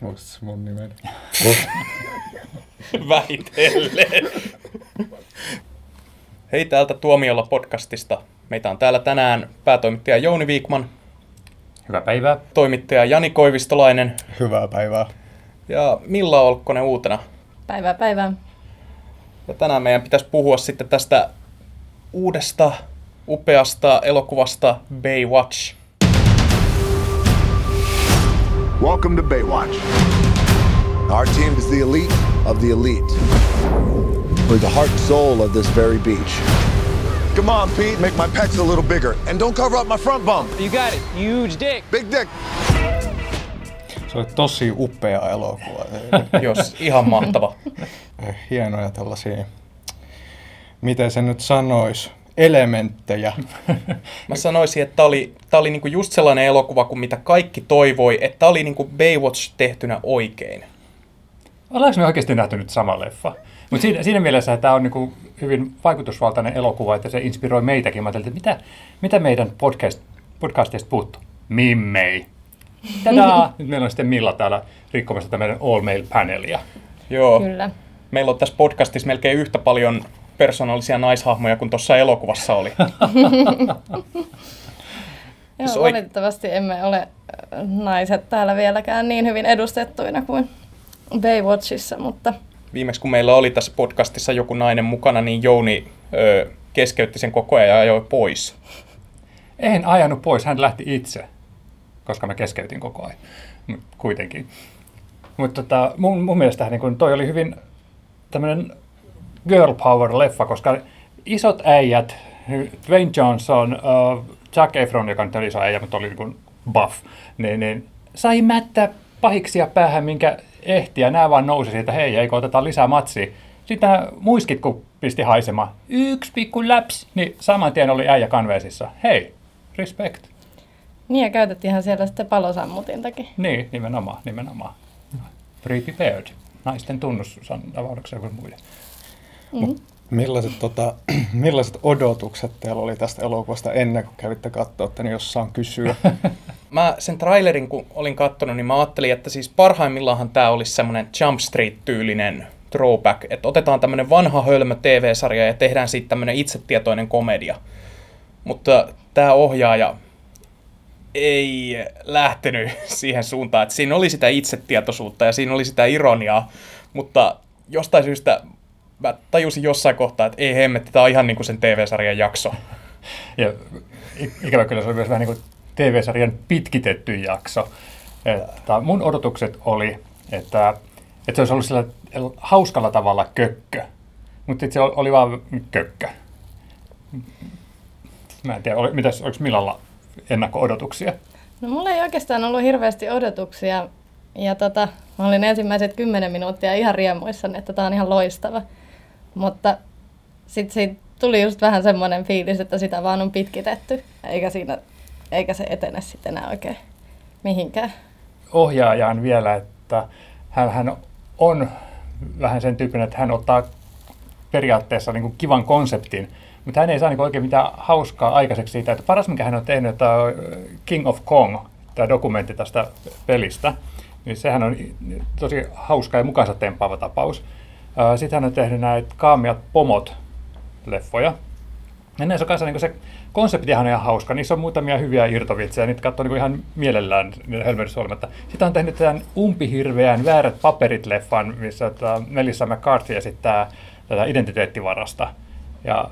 Muistas mun nimeni. Vähitellen. Hei täältä Tuomiolla podcastista. Meitä on täällä tänään päätoimittaja Jouni Viikman, Hyvää päivää. toimittaja Jani Koivistolainen Hyvää päivää. ja Milla Olkkonen uutena. Päivää päivää. Ja tänään meidän pitäisi puhua sitten tästä uudesta upeasta elokuvasta Baywatch. Welcome to Baywatch. Our team is the elite of the elite. We're the heart and soul of this very beach. Come on, Pete, make my pecs a little bigger. And don't cover up my front bump. You got it. Huge dick. Big dick. Se oli tosi upea elokuva. Jos ihan mahtava. Hienoja tällaisia, miten se nyt sanois, elementtejä. Mä sanoisin, että tää oli, tää oli niinku just sellainen elokuva kuin mitä kaikki toivoi, että tää oli niinku Baywatch tehtynä oikein. Ollaanko me oikeasti nähty nyt sama leffa? Mutta siinä, siinä mielessä tämä on niinku hyvin vaikutusvaltainen elokuva, että se inspiroi meitäkin. Mä ajattelin, että mitä, mitä meidän podcast, podcastista puuttuu? Mimmei. Tadaa! Nyt meillä on sitten Milla täällä rikkomassa tätä meidän all mail panelia. Joo. Kyllä. Meillä on tässä podcastissa melkein yhtä paljon persoonallisia naishahmoja kuin tuossa elokuvassa oli. Joo, oik- valitettavasti emme ole äh, naiset täällä vieläkään niin hyvin edustettuina kuin Baywatchissa, mutta Viimeksi kun meillä oli tässä podcastissa joku nainen mukana, niin Jouni ö, keskeytti sen koko ajan ja ajoi pois. En ajanut pois, hän lähti itse, koska mä keskeytin koko ajan. Mut kuitenkin. Mutta tota, mun, mun mielestä niin kun toi oli hyvin tämmöinen girl power-leffa, koska isot äijät, Dwayne Johnson, uh, Jack Efron, joka nyt on iso äijä, mutta oli niin kuin buff, niin, niin sai mättä pahiksia päähän, minkä ehti, ja nämä vaan nousi siitä, hei, eikö oteta lisää matsia. Sitten muiskit, kun pisti haisemaan, yksi pikku läps, niin saman tien oli äijä kanveesissa. Hei, respect. niin ja käytettiinhän siellä sitten palosammutintakin. Niin, nimenomaan, nimenomaan. Prepared. Naisten tunnusavauduksia kuin muiden. Millaiset, tota, millaiset odotukset teillä oli tästä elokuvasta ennen kuin kävitte katsoa, että niin jos saan kysyä? Mä sen trailerin kun olin katsonut, niin mä ajattelin, että siis parhaimmillaanhan tämä olisi semmoinen Jump Street-tyylinen throwback, että otetaan tämmöinen vanha hölmö TV-sarja ja tehdään siitä tämmöinen itsetietoinen komedia. Mutta tämä ohjaaja ei lähtenyt siihen suuntaan, että siinä oli sitä itsetietoisuutta ja siinä oli sitä ironiaa, mutta jostain syystä mä tajusin jossain kohtaa, että ei hemmetti, tämä on ihan niin kuin sen TV-sarjan jakso. Ja ikävä kyllä se oli myös vähän niin kuin TV-sarjan pitkitetty jakso. Että mun odotukset oli, että, että se olisi ollut sillä hauskalla tavalla kökkö. Mutta se oli- vaan kökkö. Mä en tiedä, oli, mitäs, oliko Millalla ennakko-odotuksia? No mulla ei oikeastaan ollut hirveästi odotuksia. Ja tota, mä olin ensimmäiset kymmenen minuuttia ihan riemuissani, että tää on ihan loistava. Mutta sitten siitä tuli just vähän semmoinen fiilis, että sitä vaan on pitkitetty, eikä, siinä, eikä se etene sitten enää oikein mihinkään. ohjaajaan vielä, että hän, hän on vähän sen tyyppinen, että hän ottaa periaatteessa niin kuin kivan konseptin, mutta hän ei saa niin oikein mitään hauskaa aikaiseksi siitä. Että paras, mikä hän on tehnyt, tämä on King of Kong, tämä dokumentti tästä pelistä, niin sehän on tosi hauska ja mukansa tempaava tapaus. Sitten hän on tehnyt näitä kaamiat pomot leffoja, ja näissä on kanssa niin se konseptihan on ihan hauska. Niissä on muutamia hyviä irtovitsejä, niitä katsoo niin ihan mielellään hölmöydessä olematta. Sitten on tehnyt tämän umpihirveän väärät paperit-leffan, missä tota Melissa McCarthy esittää tätä identiteettivarasta. Ja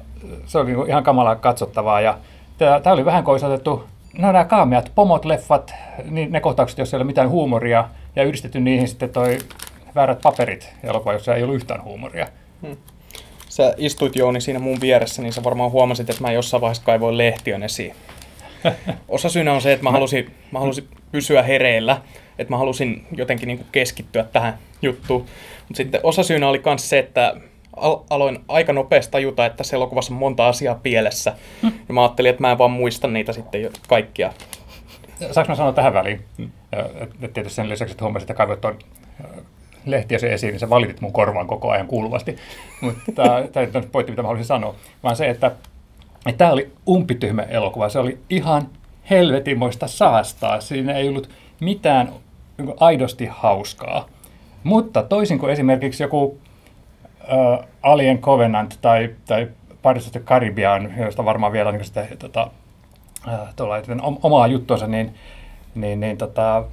se oli niin ihan kamalaa katsottavaa. Ja tämä oli vähän koisotettu, no nämä kaameat pomot-leffat, niin ne kohtaukset, joissa ei ole mitään huumoria, ja yhdistetty niihin sitten toi väärät paperit elokuva, jossa ei ollut yhtään huumoria. Sä istuit Jouni siinä mun vieressä, niin sä varmaan huomasit, että mä jossain vaiheessa kaivoin lehtiön esiin. Osa syynä on se, että mä halusin, mä halusin pysyä hereillä, että mä halusin jotenkin niin keskittyä tähän juttuun. Mutta sitten osa syynä oli myös se, että al- aloin aika nopeasti tajuta, että tässä elokuvassa on monta asiaa pielessä. Ja mä ajattelin, että mä en vaan muista niitä sitten jo kaikkia. Saanko mä sanoa tähän väliin? Et- tietysti sen lisäksi, että huomasin, että kaivoit lehtiä se esiin, niin sä valitit mun korvaan koko ajan kuuluvasti. Mutta tämä ei nyt pointti, mitä mä haluaisin sanoa, vaan se, että tämä oli umpityhmä elokuva. Se oli ihan helvetimoista saastaa. Siinä ei ollut mitään niin kuin aidosti hauskaa. Mutta toisin kuin esimerkiksi joku äh, Alien Covenant tai, tai Pirates of Caribbean, josta varmaan vielä niin sitä, tota, äh, tuolla, omaa juttuansa, niin, niin, niin tota,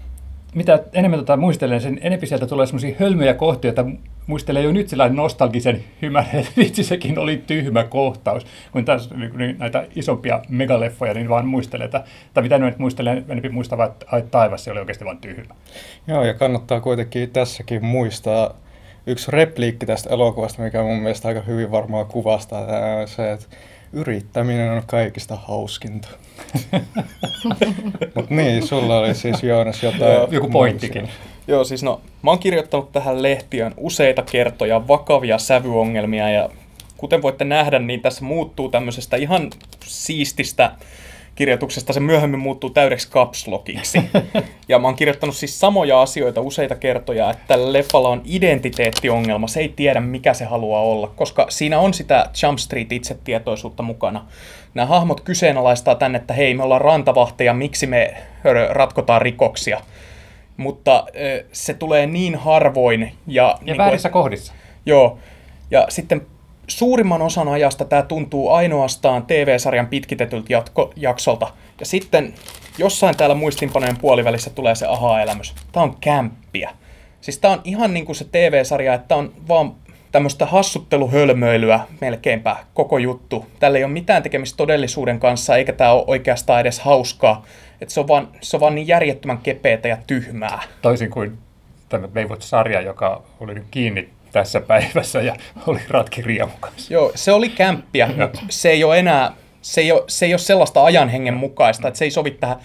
mitä enemmän tota muistelen, sen enemmän sieltä tulee semmoisia hölmöjä kohtia, että muistelee jo nyt sellainen nostalgisen hymän, että vitsi sekin oli tyhmä kohtaus. Kun taas niin näitä isompia megaleffoja, niin vaan muistelee, että, tai mitä nyt muistelee, enemmän muistaa, että ai, taivas, se oli oikeasti vain tyhmä. Joo, ja kannattaa kuitenkin tässäkin muistaa yksi repliikki tästä elokuvasta, mikä mun mielestä aika hyvin varmaan kuvastaa se, että yrittäminen on kaikista hauskinta. Mutta niin, sulla oli siis Joonas jotain... Joku pointtikin. Joo, siis no, mä oon kirjoittanut tähän lehtiön useita kertoja vakavia sävyongelmia ja kuten voitte nähdä, niin tässä muuttuu tämmöisestä ihan siististä kirjoituksesta se myöhemmin muuttuu täydeksi kapslokiksi. Ja mä oon kirjoittanut siis samoja asioita useita kertoja, että leffalla on identiteettiongelma, se ei tiedä mikä se haluaa olla, koska siinä on sitä Jump Street itsetietoisuutta mukana. Nämä hahmot kyseenalaistaa tänne, että hei me ollaan rantavahteja, miksi me ratkotaan rikoksia. Mutta se tulee niin harvoin. Ja, ja niin väärissä kuin, kohdissa. Joo. Ja sitten suurimman osan ajasta tämä tuntuu ainoastaan TV-sarjan pitkitetyltä jatko- jaksolta. Ja sitten jossain täällä muistinpanojen puolivälissä tulee se aha-elämys. Tämä on kämppiä. Siis tämä on ihan niin kuin se TV-sarja, että on vaan tämmöistä hassutteluhölmöilyä melkeinpä koko juttu. Tällä ei ole mitään tekemistä todellisuuden kanssa, eikä tämä ole oikeastaan edes hauskaa. Että se, on vaan, se on vaan niin järjettömän kepeätä ja tyhmää. Toisin kuin tämä Baywatch-sarja, joka oli kiinni tässä päivässä ja oli ratki riemukas. Joo, se oli kämppiä, mutta se ei ole enää, se ei ole, se ei ole sellaista ajanhengen mukaista, että se ei sovi tähän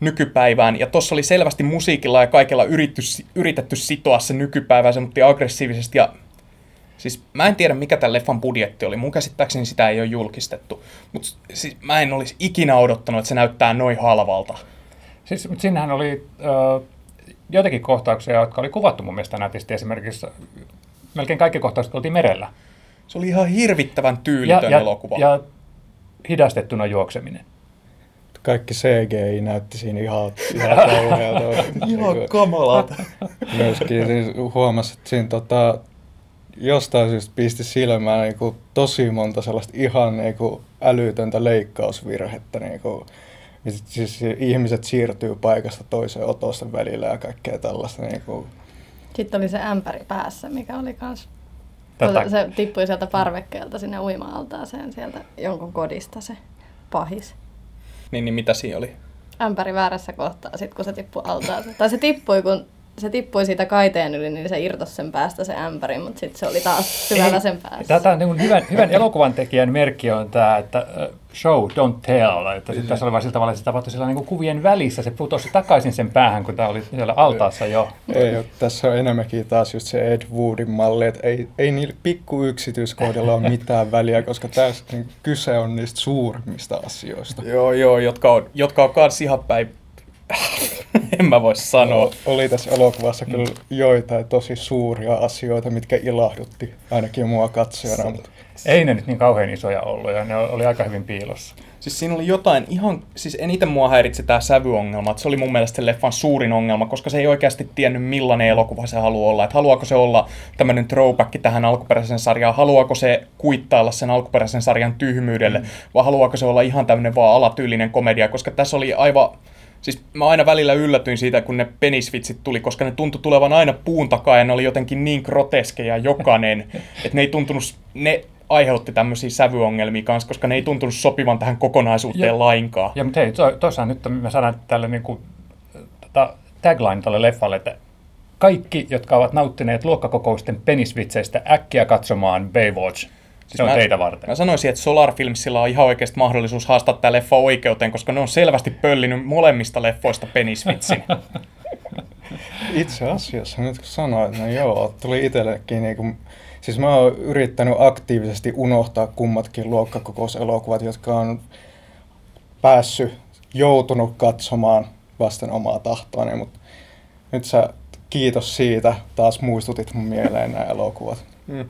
nykypäivään. Ja tuossa oli selvästi musiikilla ja kaikella yritetty, yritetty sitoa se nykypäivään, se mutta aggressiivisesti. Ja, siis mä en tiedä, mikä tämän leffan budjetti oli. Mun käsittääkseni sitä ei ole julkistettu. Mutta siis mä en olisi ikinä odottanut, että se näyttää noin halvalta. Siis, mutta siinähän oli äh, joitakin kohtauksia, jotka oli kuvattu mun mielestä nätisti. Esimerkiksi melkein kaikki kohtaukset oltiin merellä. Se oli ihan hirvittävän tyylitön ja, elokuva. Ja hidastettuna juokseminen. Kaikki CGI näytti siinä ihan, ihan Ihan kamalata. Myöskin siis huomasi, että siinä tota, jostain syystä pisti silmään niin kuin, tosi monta sellaista ihan niin kuin, älytöntä leikkausvirhettä. Niin kuin, siis ihmiset siirtyy paikasta toiseen otosten välillä ja kaikkea tällaista. Niin kuin, sitten oli se ämpäri päässä, mikä oli kans... Tätä... Se tippui sieltä parvekkeelta sinne uima-altaaseen sieltä jonkun kodista se pahis. Niin, niin mitä siinä oli? Ämpäri väärässä kohtaa, sit kun se tippui altaaseen. Tai se tippui, kun se tippui siitä kaiteen yli, niin se irtosi sen päästä se ämpäri, mutta sitten se oli taas syvällä sen päässä. Tämä on niin hyvän, hyvän elokuvan tekijän merkki on tämä, että show, don't tell. Että sitten tässä oli vain sillä tavalla, että se tapahtui siellä niin kuvien välissä. Se putosi takaisin sen päähän, kun tämä oli siellä altaassa jo. Ei, tässä on enemmänkin taas just se Ed Woodin malli, että ei, ei niillä pikku yksityiskohdilla ole mitään väliä, koska tässä niin kyse on niistä suurimmista asioista. Joo, joo, jotka on, jotka on kans ihan päin en mä voi sanoa. No, oli tässä elokuvassa mm. kyllä joitain tosi suuria asioita, mitkä ilahdutti ainakin mua katsojana. Mutta... Ei ne nyt niin kauhean isoja ollut ja ne oli aika hyvin piilossa. Siis siinä oli jotain ihan, siis eniten mua häiritsi tämä sävyongelma, että se oli mun mielestä sen leffan suurin ongelma, koska se ei oikeasti tiennyt millainen elokuva se haluaa olla. Että haluaako se olla tämmöinen throwback tähän alkuperäisen sarjaan, haluaako se kuittailla sen alkuperäisen sarjan tyhmyydelle, mm. vai haluaako se olla ihan tämmöinen vaan alatyylinen komedia, koska tässä oli aivan Siis mä aina välillä yllätyin siitä, kun ne penisvitsit tuli, koska ne tuntui tulevan aina puun takaa ja ne oli jotenkin niin groteskeja jokainen, että ne ei tuntunut, ne aiheutti tämmöisiä sävyongelmia kanssa, koska ne ei tuntunut sopivan tähän kokonaisuuteen ja, lainkaan. Ja mutta hei, tuossa nyt me saadaan tälle niin kuin, tota, tagline tälle leffalle, että kaikki, jotka ovat nauttineet luokkakokousten penisvitseistä, äkkiä katsomaan Baywatch. Siis se on mä, teitä varten. Mä sanoisin, että Solar Filmsilla on ihan oikeasti mahdollisuus haastaa tämä leffa oikeuteen, koska ne on selvästi pöllinyt molemmista leffoista penisvitsin. Itse asiassa, nyt kun sanoit, niin joo, tuli itsellekin niin kuin, siis mä oon yrittänyt aktiivisesti unohtaa kummatkin luokkakokouselokuvat, jotka on päässyt, joutunut katsomaan vasten omaa tahtoani, mutta nyt sä kiitos siitä, taas muistutit mun mieleen nämä elokuvat. Hmm.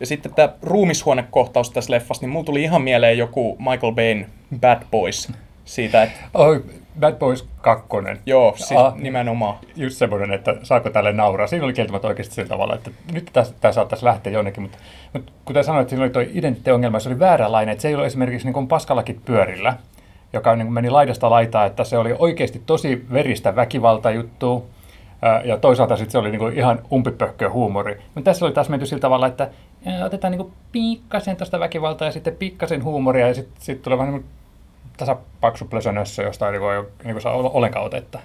Ja sitten tämä ruumishuonekohtaus tässä leffassa, niin mulla tuli ihan mieleen joku Michael Bayn Bad Boys. siitä, että Oi, Bad Boys 2. joo, siis Ah. nimenomaan. Just semmoinen, että saako tälle nauraa. Siinä oli kieltämättä oikeasti sillä tavalla, että nyt tämä saattaisi lähteä jonnekin, mutta, mutta kuten sanoit, että siinä oli tuo identiteettiongelma, se oli vääränlainen, että se ei ollut esimerkiksi niin kuin paskallakit pyörillä, joka niin kuin meni laidasta laitaa, että se oli oikeasti tosi veristä väkivaltajuttua, ää, ja toisaalta sitten se oli niin kuin ihan umpipöhköä huumori. Mutta tässä oli taas menty sillä tavalla, että otetaan niin pikkasen tuosta väkivaltaa ja sitten pikkasen huumoria ja sitten sit tulee vähän niin tasapaksu plösönössö, josta ei niin voi niin saa olla ollenkaan otetta.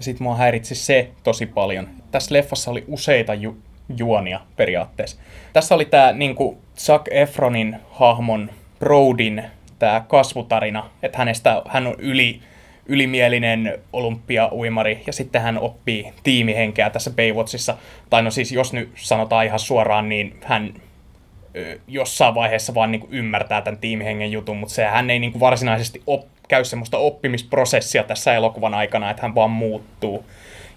Sitten mua häiritsi se tosi paljon. Tässä leffassa oli useita ju- juonia periaatteessa. Tässä oli tämä niinku Zac Efronin hahmon Brodin tämä kasvutarina, että hänestä hän on yli, ylimielinen olympiauimari ja sitten hän oppii tiimihenkeä tässä Baywatchissa. Tai no siis jos nyt sanotaan ihan suoraan, niin hän ö, jossain vaiheessa vaan niin kuin ymmärtää tämän tiimihengen jutun, mutta se hän ei niin kuin varsinaisesti op, käy semmoista oppimisprosessia tässä elokuvan aikana, että hän vaan muuttuu.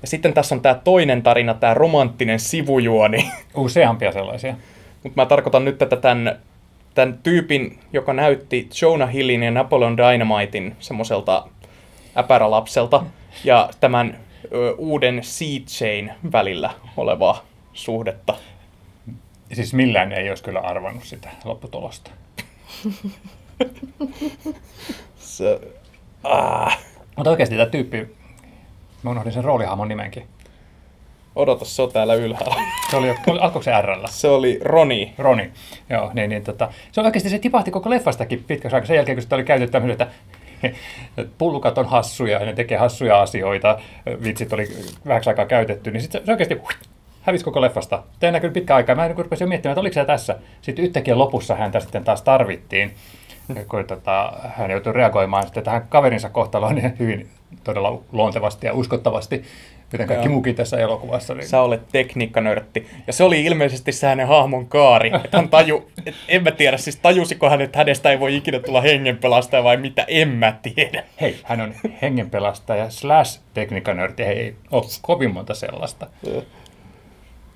Ja sitten tässä on tämä toinen tarina, tämä romanttinen sivujuoni, Useampia sellaisia. mutta mä tarkoitan nyt tätä tämän, tämän tyypin, joka näytti Jonah Hillin ja Napoleon Dynamitein semmoiselta äpärälapselta ja tämän ö, uuden Seed Chain välillä olevaa suhdetta. Siis millään ei olisi kyllä arvannut sitä lopputulosta. Se, ah, Mutta oikeasti tämä tyyppi, mä unohdin sen roolihahmon nimenkin. odota, se on täällä ylhäällä. Se oli, alkoiko se R? Se oli Roni. Roni. Joo, niin, niin tota, se on oikeasti se tipahti koko leffastakin pitkäksi aikaa sen jälkeen, kun sitä oli käytetty tämmöinen, että että pullukat on hassuja ja ne tekee hassuja asioita, vitsit oli vähäksi aikaa käytetty, niin sitten se oikeasti hävisi koko leffasta. Tämä ei näkynyt pitkä aikaa. Mä niin rupesin miettimään, että oliko se tässä. Sitten yhtäkkiä lopussa häntä sitten taas tarvittiin, kun tota, hän joutui reagoimaan sitten tähän kaverinsa kohtaloon hyvin todella luontevasti ja uskottavasti, kuten kaikki Joo. muukin tässä elokuvassa. Niin Sä olet tekniikkanörtti. Ja se oli ilmeisesti se hänen hahmon kaari. Että hän taju, et en mä tiedä, siis tajusiko hän, että hänestä ei voi ikinä tulla hengenpelastaja vai mitä, en mä tiedä. Hei, hän on hengenpelastaja slash tekniikanörtti. Hei, ei ole kovin monta sellaista.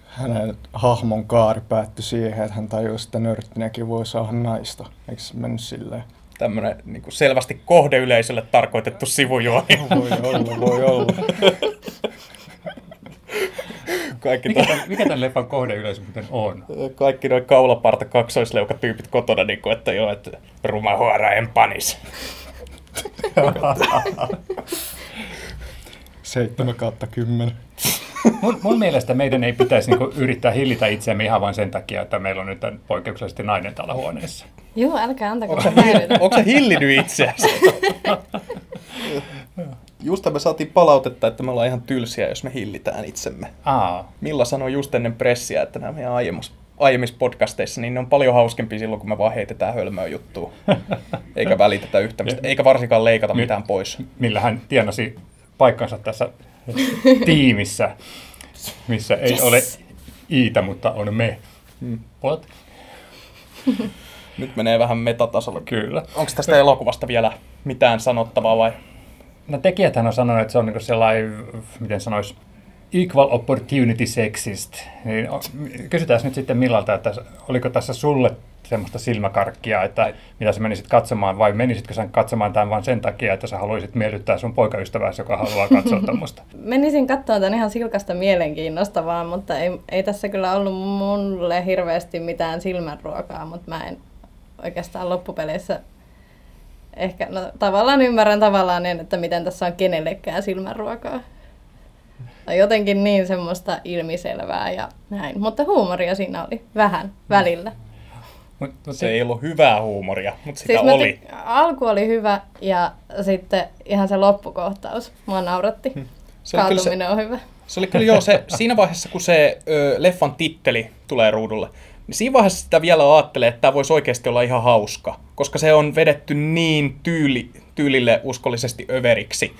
Hänen hahmon kaari päättyi siihen, että hän tajusi, että nörttinäkin voi saada naista. Eikö se mennyt silleen? Tämmönen niin selvästi kohdeyleisölle tarkoitettu sivujuoni. Voi olla, voi olla. Kaikki, Mikä tämän, mikä tämän leffan kohdeyleisö muuten on? kaikki noin kaulaparta kaksoisleukatyypit kotona, niin kuin, että joo, että ruma huora en panis. 7 kautta 10. Mun, mun mielestä meidän ei pitäisi niinku yrittää hillitä itseämme ihan vain sen takia, että meillä on nyt poikkeuksellisesti nainen täällä huoneessa. Joo, älkää antako. Onko se hillinyt itseäsi? Just me saatiin palautetta, että me ollaan ihan tylsiä, jos me hillitään itsemme. Aa, Milla sanoi just ennen pressiä, että nämä meidän aiemmissa, aiemmissa podcasteissa, niin ne on paljon hauskempia silloin, kun me vaan heitetään hölmöä juttua. Eikä välitetä yhtä mistä, eikä varsinkaan leikata Mi- mitään pois. millä hän tienasi paikkansa tässä tiimissä, missä ei Yes. ole Iitä, mutta on me. What? Nyt menee vähän metatasolla. Kyllä. Onko tästä elokuvasta vielä mitään sanottavaa vai? No tekijäthän on sanonut, että se on niin sellainen, miten sanois, equal opportunity sexist. Niin kysytään nyt sitten Millalta, että oliko tässä sulle semmoista silmäkarkkia, että mitä sä menisit katsomaan, vai menisitkö sä katsomaan tämän vain sen takia, että sä haluaisit miellyttää sun poikaystäväsi, joka haluaa katsoa tämmöistä? Menisin katsoa tämän ihan silkasta mielenkiinnosta vaan, mutta ei, ei tässä kyllä ollut mulle hirveästi mitään silmänruokaa, mutta mä en oikeastaan loppupeleissä ehkä, no tavallaan ymmärrän tavallaan niin, että miten tässä on kenellekään silmänruokaa. Tai jotenkin niin semmoista ilmiselvää ja näin. Mutta huumoria siinä oli vähän välillä. Mut, mut Se ei ollut hyvää huumoria, mutta sitä Siis oli. ty- alku oli hyvä ja sitten ihan se loppukohtaus. Mua nauratti. Se oli kyllä se- Kaatuminen on hyvä. Se oli kyllä joo, se, siinä vaiheessa kun se ö, leffan titteli tulee ruudulle, niin siinä vaiheessa sitä vielä ajattelee, että tämä voisi oikeasti olla ihan hauska, koska se on vedetty niin tyyli, tyylille uskollisesti överiksi.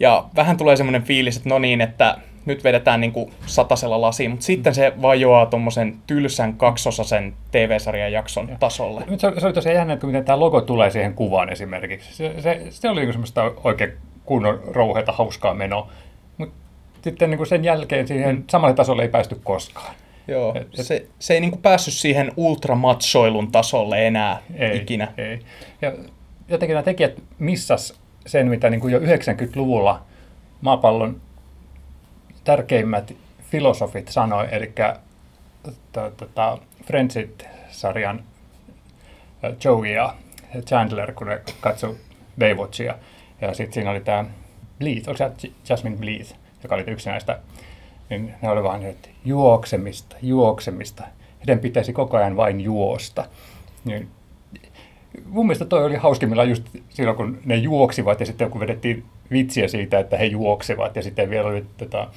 Ja vähän tulee semmoinen fiilis, että no niin, että nyt vedetään niin kuin satasella lasiin, mutta sitten se vajoaa tuommoisen tylsän kaksosasen TV-sarjan jakson tasolle. Nyt se, oli- se oli tosiaan jännä, että miten tämä logo tulee siihen kuvaan esimerkiksi. Se, se, se oli niinku semmoista oikein kunnon rouheita, hauskaa menoa. Mutta sitten niinku sen jälkeen siihen samalle tasolle ei päästy koskaan. Joo, Et- et- se, se ei niin kuin päässyt siihen ultramatsoilun tasolle enää Ei, ikinä. Ei. Ja jotenkin nämä tekijät missas sen, mitä niin kuin jo 90-luvulla maapallon tärkeimmät filosofit sanoi, eli tota, Friendsit-sarjan Joey ja Chandler, kun ne katsoi Baywatchia. Ja sitten siinä oli tämä Bleeth, onko se Jasmine Bleeth, joka oli yksi näistä, niin ne oli vaan, että juoksemista, juoksemista. Heidän pitäisi koko ajan vain juosta. Niin mun mielestä toi oli hauskimmillaan just silloin, kun ne juoksivat ja sitten kun vedettiin vitsiä siitä, että he juoksevat ja sitten vielä oli tota,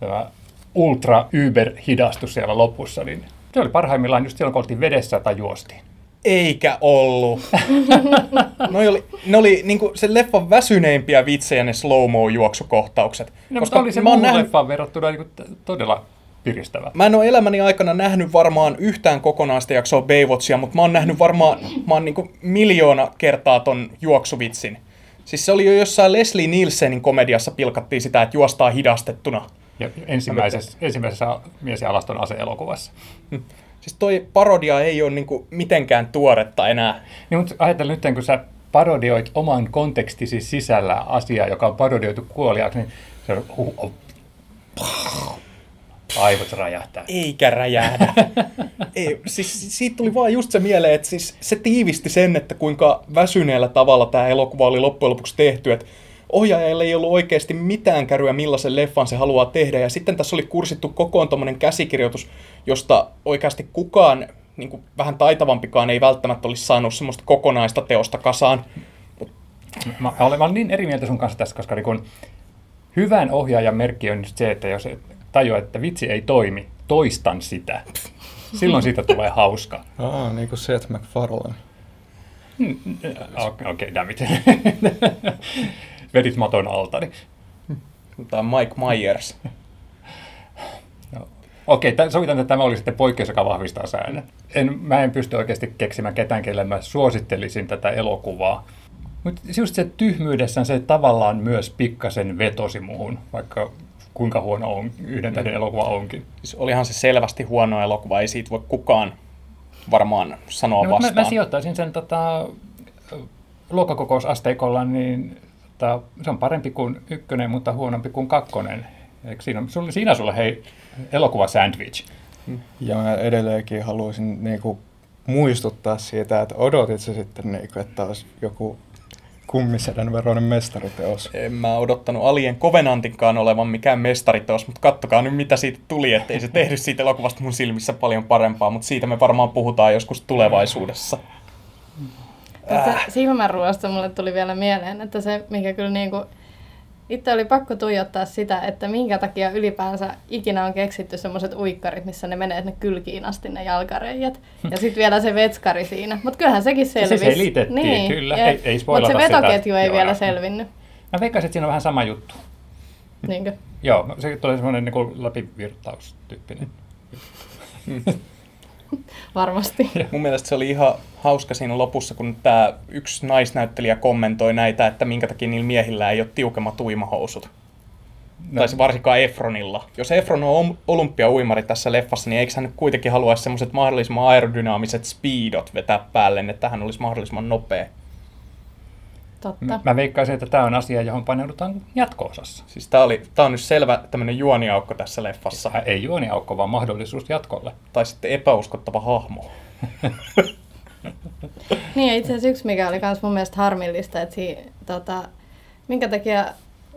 tämä ultra uber hidastus siellä lopussa, niin se oli parhaimmillaan just silloin, kun oltiin vedessä tai juostiin. Eikä ollut. ne oli, ne oli niin kuin se leffan väsyneimpiä vitsejä ne slow-mo-juoksukohtaukset. No, koska oli se mä oon nähnyt, leffaan verrattuna niin kuin todella piristävä. Mä en ole elämäni aikana nähnyt varmaan yhtään kokonaista jaksoa Baywatchia, mutta mä oon nähnyt varmaan mä oon niin miljoona kertaa ton juoksuvitsin. Siis se oli jo jossain Leslie Nielsenin komediassa pilkattiin sitä, että juostaa hidastettuna. Ja ensimmäisessä, ensimmäisessä mies- ja alaston ase-elokuvassa. Siis toi parodia ei ole niinku mitenkään tuoretta enää. Niin, mutta ajattele nyt, kun sä parodioit oman kontekstisi sisällä asiaa, joka on parodioitu kuoliaaksi, niin se on, aivot räjähtää. Eikä räjähdä. ei, siis siitä tuli vaan just se mieleen, että siis se tiivisti sen, että kuinka väsyneellä tavalla tämä elokuva oli loppujen lopuksi tehty, että ohjaajalle ei ollut oikeasti mitään käryä, millaisen leffan se haluaa tehdä. Ja sitten tässä oli kursittu kokoon tuommoinen käsikirjoitus, josta oikeasti kukaan niin kuin vähän taitavampikaan ei välttämättä olisi saanut semmoista kokonaista teosta kasaan. Mä olen, mä olen niin eri mieltä sun kanssa tässä, koska niin kun hyvän ohjaajan merkki on just se, että jos et tajua, että vitsi ei toimi, toistan sitä. Silloin siitä tulee hauska. Aa, niin kuin Seth MacFarlane. Okei, okay, damn it. Vedit maton alta. Niin. Tai Mike Myers. No. Okei, okay, sovitaan, että tämä oli sitten poikkeus, joka vahvistaa säännön. En, mä en pysty oikeasti keksimään ketään, kelle mä suosittelisin tätä elokuvaa. Mutta just se tyhmyydessään se tavallaan myös pikkasen vetosi muhun, vaikka kuinka huono on, yhden tähden elokuva onkin. Siis olihan se selvästi huono elokuva, ei siitä voi kukaan varmaan sanoa no, vastaan. Mä, mä sijoittaisin sen tota, luokkakokousasteikolla, niin tota, se on parempi kuin ykkönen, mutta huonompi kuin kakkonen. Eikö siinä, sulle, siinä sulle hei elokuva sandwich. Ja mä edelleenkin haluaisin niinku muistuttaa siitä, että odotit se sitten, niinku, että olisi joku kummisedän veroinen mestariteos. En mä odottanut Alien Covenantinkaan olevan mikään mestariteos, mutta kattokaa nyt mitä siitä tuli, ettei se tehnyt siitä elokuvasta mun silmissä paljon parempaa, mutta siitä me varmaan puhutaan joskus tulevaisuudessa. Tästä silmänruoasta mulle tuli vielä mieleen, että se, mikä kyllä niinku, itse oli pakko tuijottaa sitä, että minkä takia ylipäänsä ikinä on keksitty semmoiset uikkarit, missä ne menee ne kylkiin asti ne jalkareijat. Ja sitten vielä se vetskari siinä. Mutta kyllähän sekin selvisi. Se selitettiin, niin, kyllä. Ei, ei Mutta se vetoketju ei Joo, vielä selvinnyt. Mä veikkaisin, että siinä on vähän sama juttu. Niinkö? Joo, se tulee semmoinen niin läpivirtaustyyppinen. Varmasti. Mun mielestä se oli ihan hauska siinä lopussa, kun tämä yksi naisnäyttelijä kommentoi näitä, että minkä takia niillä miehillä ei ole tiukemmat uimahousut. No. Tai se varsinkaan Efronilla. Jos Efron on olympiauimari tässä leffassa, niin eikö hän nyt kuitenkin haluaisi semmoiset mahdollisimman aerodynaamiset speedot vetää päälle, että hän olisi mahdollisimman nopea? Totta. Mä veikkaisin, että tämä on asia, johon paneudutaan jatko-osassa. Siis tämä, oli, tämä on nyt selvä tämmöinen juoniaukko tässä leffassa. Tämä ei juoniaukko, vaan mahdollisuus jatkolle. Tai sitten epäuskottava hahmo. niin, itse asiassa yksi, mikä oli myös mun mielestä harmillista, että si, tota, minkä takia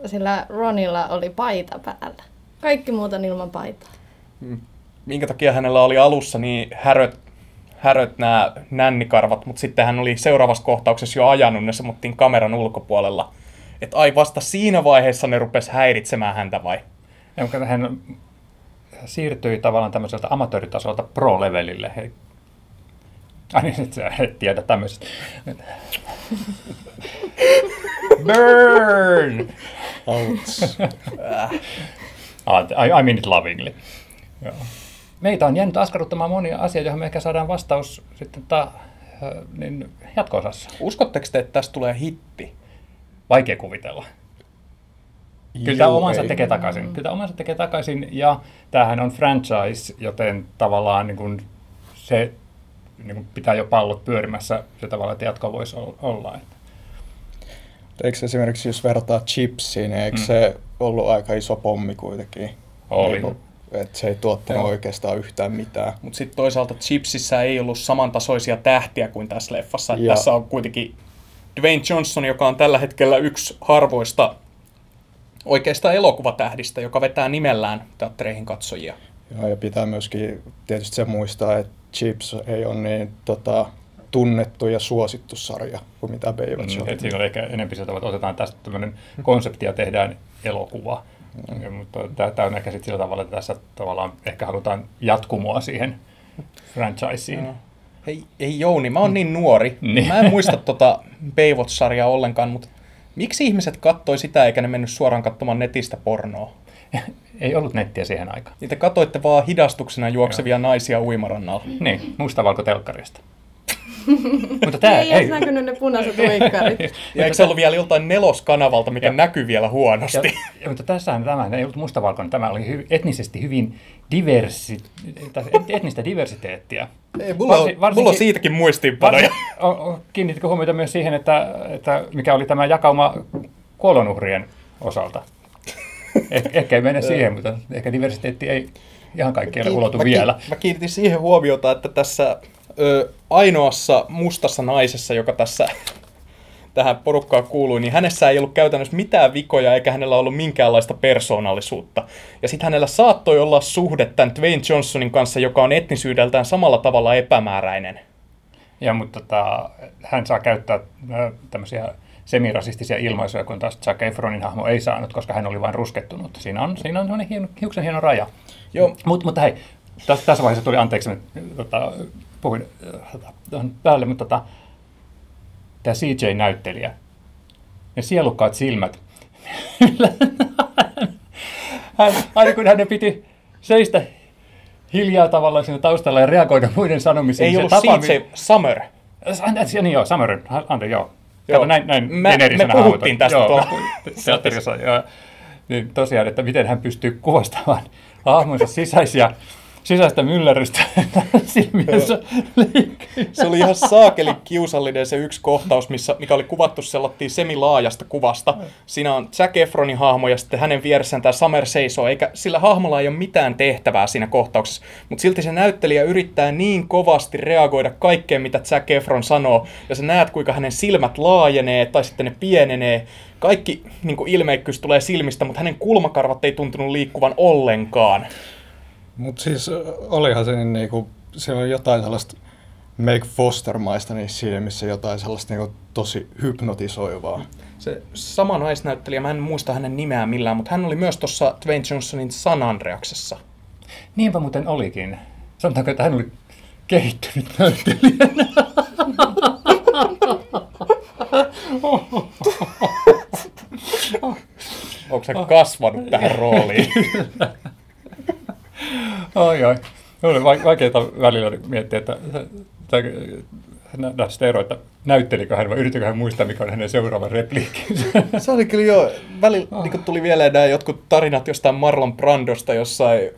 sillä Ronilla oli paita päällä. Kaikki muut on ilman paitaa. Hmm. Minkä takia hänellä oli alussa niin häröt häröt nämä nännikarvat, mutta sitten hän oli seuraavassa kohtauksessa jo ajanut ne sammuttiin kameran ulkopuolella. Että ai vasta siinä vaiheessa ne rupesi häiritsemään häntä vai? Ja, hän siirtyi tavallaan tämmöiseltä amatööritasolta pro-levelille. Hei. Ai niin, et sä et tiedä tämmöisestä. Burn! Ouch. I, I mean it lovingly. Joo meitä on jäänyt askarruttamaan monia asioita, joihin me ehkä saadaan vastaus sitten ta, niin jatko-osassa. Uskotteko te, että tästä tulee hitti? Vaikea kuvitella. Kyllä tämä omansa ei. tekee takaisin. Kyllä tämä omansa tekee takaisin ja tämähän on franchise, joten tavallaan niin kuin se niin kuin pitää jo pallot pyörimässä se tavalla, että jatko voisi olla. Eikö esimerkiksi, jos vertaa chipsiin, niin eikö mm. se ollut aika iso pommi kuitenkin? Oli. Niinku, että se ei tuottanut Joo. oikeastaan yhtään mitään. Mutta sitten toisaalta Chipsissä ei ollut samantasoisia tähtiä kuin tässä leffassa. Ja- Tässä on kuitenkin Dwayne Johnson, joka on tällä hetkellä yksi harvoista oikeista elokuvatähdistä, joka vetää nimellään teattereihin katsojia. Ja, ja pitää myöskin tietysti se muistaa, että Chips ei ole niin tota, tunnettu ja suosittu sarja kuin mitä Baywatch Mm, on. siinä oli ehkä enemmän sieltä, että otetaan tästä tämmöinen konsepti ja tehdään elokuva. Ja, mutta tämä on ehkä sitten sillä tavalla, että tässä tavallaan ehkä halutaan jatkumoa siihen franchiseen. Hei, ei Jouni, mä oon niin nuori. Niin. Mä en muista tota Baywatch-sarjaa ollenkaan, mutta miksi ihmiset kattoi sitä eikä ne mennyt suoraan katsomaan netistä pornoa? Ei ollut nettiä siihen aikaan. Niitä katoitte vaan hidastuksena juoksevia naisia uimarannalla. Niin, mustavalkotelkkarista. Mutta tämä Ei edes näkynyt ne punaiset uikkarit. Ja eikö se ollut vielä joltain neloskanavalta, mikä näkyy vielä huonosti? ja, mutta tässähän tämä ei ollut mustavalkoinen, tämä oli hy, etnisesti hyvin diversi, etnistä diversiteettiä. Ei, mulla, on, mulla on siitäkin muistiinpanoja. Kiinnititkö huomiota myös siihen, että, että mikä oli tämä jakauma kuolonuhrien osalta? Eh, ehkä ei mene siihen, mutta ehkä diversiteetti ei ihan kaikkialle ulotu mä, vielä. Mä kiinnitin siihen huomiota, että tässä ö, ainoassa mustassa naisessa, joka tässä tähän porukkaan kuului, niin hänessä ei ollut käytännössä mitään vikoja, eikä hänellä ollut minkäänlaista persoonallisuutta. Ja sitten hänellä saattoi olla suhde tämän Dwayne Johnsonin kanssa, joka on etnisyydeltään samalla tavalla epämääräinen. Ja, mutta tota, hän saa käyttää tämmöisiä semirasistisia ilmaisuja, kun taas Zac Efronin hahmo ei saanut, koska hän oli vain ruskettunut. Siinä on, siinä on hieno, hiuksen hieno raja. Joo. Mut, mutta hei, tässä, tässä vaiheessa tuli anteeksi, että tota, puhuin tota, päälle, mutta tota, tämä CJ-näyttelijä, ne sielukkaat silmät, hän, aina kun hänen piti seistä hiljaa tavallaan siinä taustalla ja reagoida muiden sanomisiin. Ei se ollut tapa, CJ Summer. Anteeksi, niin joo, Summerin, Ante, joo. Joo. Kato, näin, näin Mä- geneerisenä me puhuttiin tästä joo, tuolla. me teatterissa, joo. Niin tosiaan, että miten hän pystyy kuvastamaan hahmonsa sisäisiä, sisäistä myllerrystä silmiensä. Se oli ihan saakeli kiusallinen se yksi kohtaus, missä, mikä oli kuvattu sellattiin semilaajasta kuvasta. Siinä on Zac Efronin hahmo ja sitten hänen vieressään tämä Summer seisoo, eikä sillä hahmolla ei ole mitään tehtävää siinä kohtauksessa. Mutta silti se näyttelijä yrittää niin kovasti reagoida kaikkeen, mitä Zac Efron sanoo. Ja sä näet, kuinka hänen silmät laajenee tai sitten ne pienenee. Kaikki niin ilmeikkyys tulee silmistä, mutta hänen kulmakarvat ei tuntunut liikkuvan ollenkaan. Mutta siis olihan se niin niinku, siellä on jotain sellaista Meg Foster-maista niissä silmissä, jotain sellaista niinku tosi hypnotisoivaa. Se sama naisnäyttelijä, mä en muista hänen nimeään millään, mutta hän oli myös tuossa Dwayne Johnsonin San Andreaksessa. Niinpä muuten olikin. Sanotaanko, että hän oli kehittynyt näyttelijänä. Onko se kasvanut tähän rooliin? Ai ai. Oli va- vaikeaa välillä miettiä, että nähdä sitä eroa, että näyttelikö hän vai yritikö hän muistaa, mikä on hänen seuraava repliikkinsä. Se oli kyllä jo, välillä niin tuli vielä nämä jotkut tarinat jostain Marlon Brandosta jossain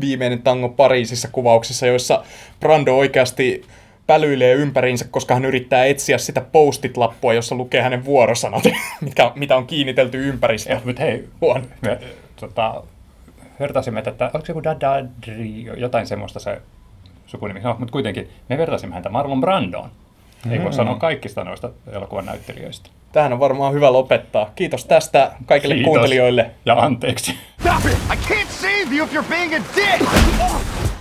viimeinen tango Pariisissa kuvauksissa, joissa Brando oikeasti pälyilee ympäriinsä, koska hän yrittää etsiä sitä postit-lappua, jossa lukee hänen vuorosanat, mitkä, mitä on kiinnitelty ympäristöön. Mutta hei, Huon. me tota, vertaisimme tätä, oliko se joku Dadadri, jotain semmoista se sukunimi, no, mutta kuitenkin me vertaisimme häntä Marlon Brandoon. Ei voi sanoa kaikista noista elokuvan näyttelijöistä. Tähän on varmaan hyvä lopettaa. Kiitos tästä kaikille Kiitos. kuuntelijoille. Ja anteeksi. Stop it! I can't save you if you're being a dick!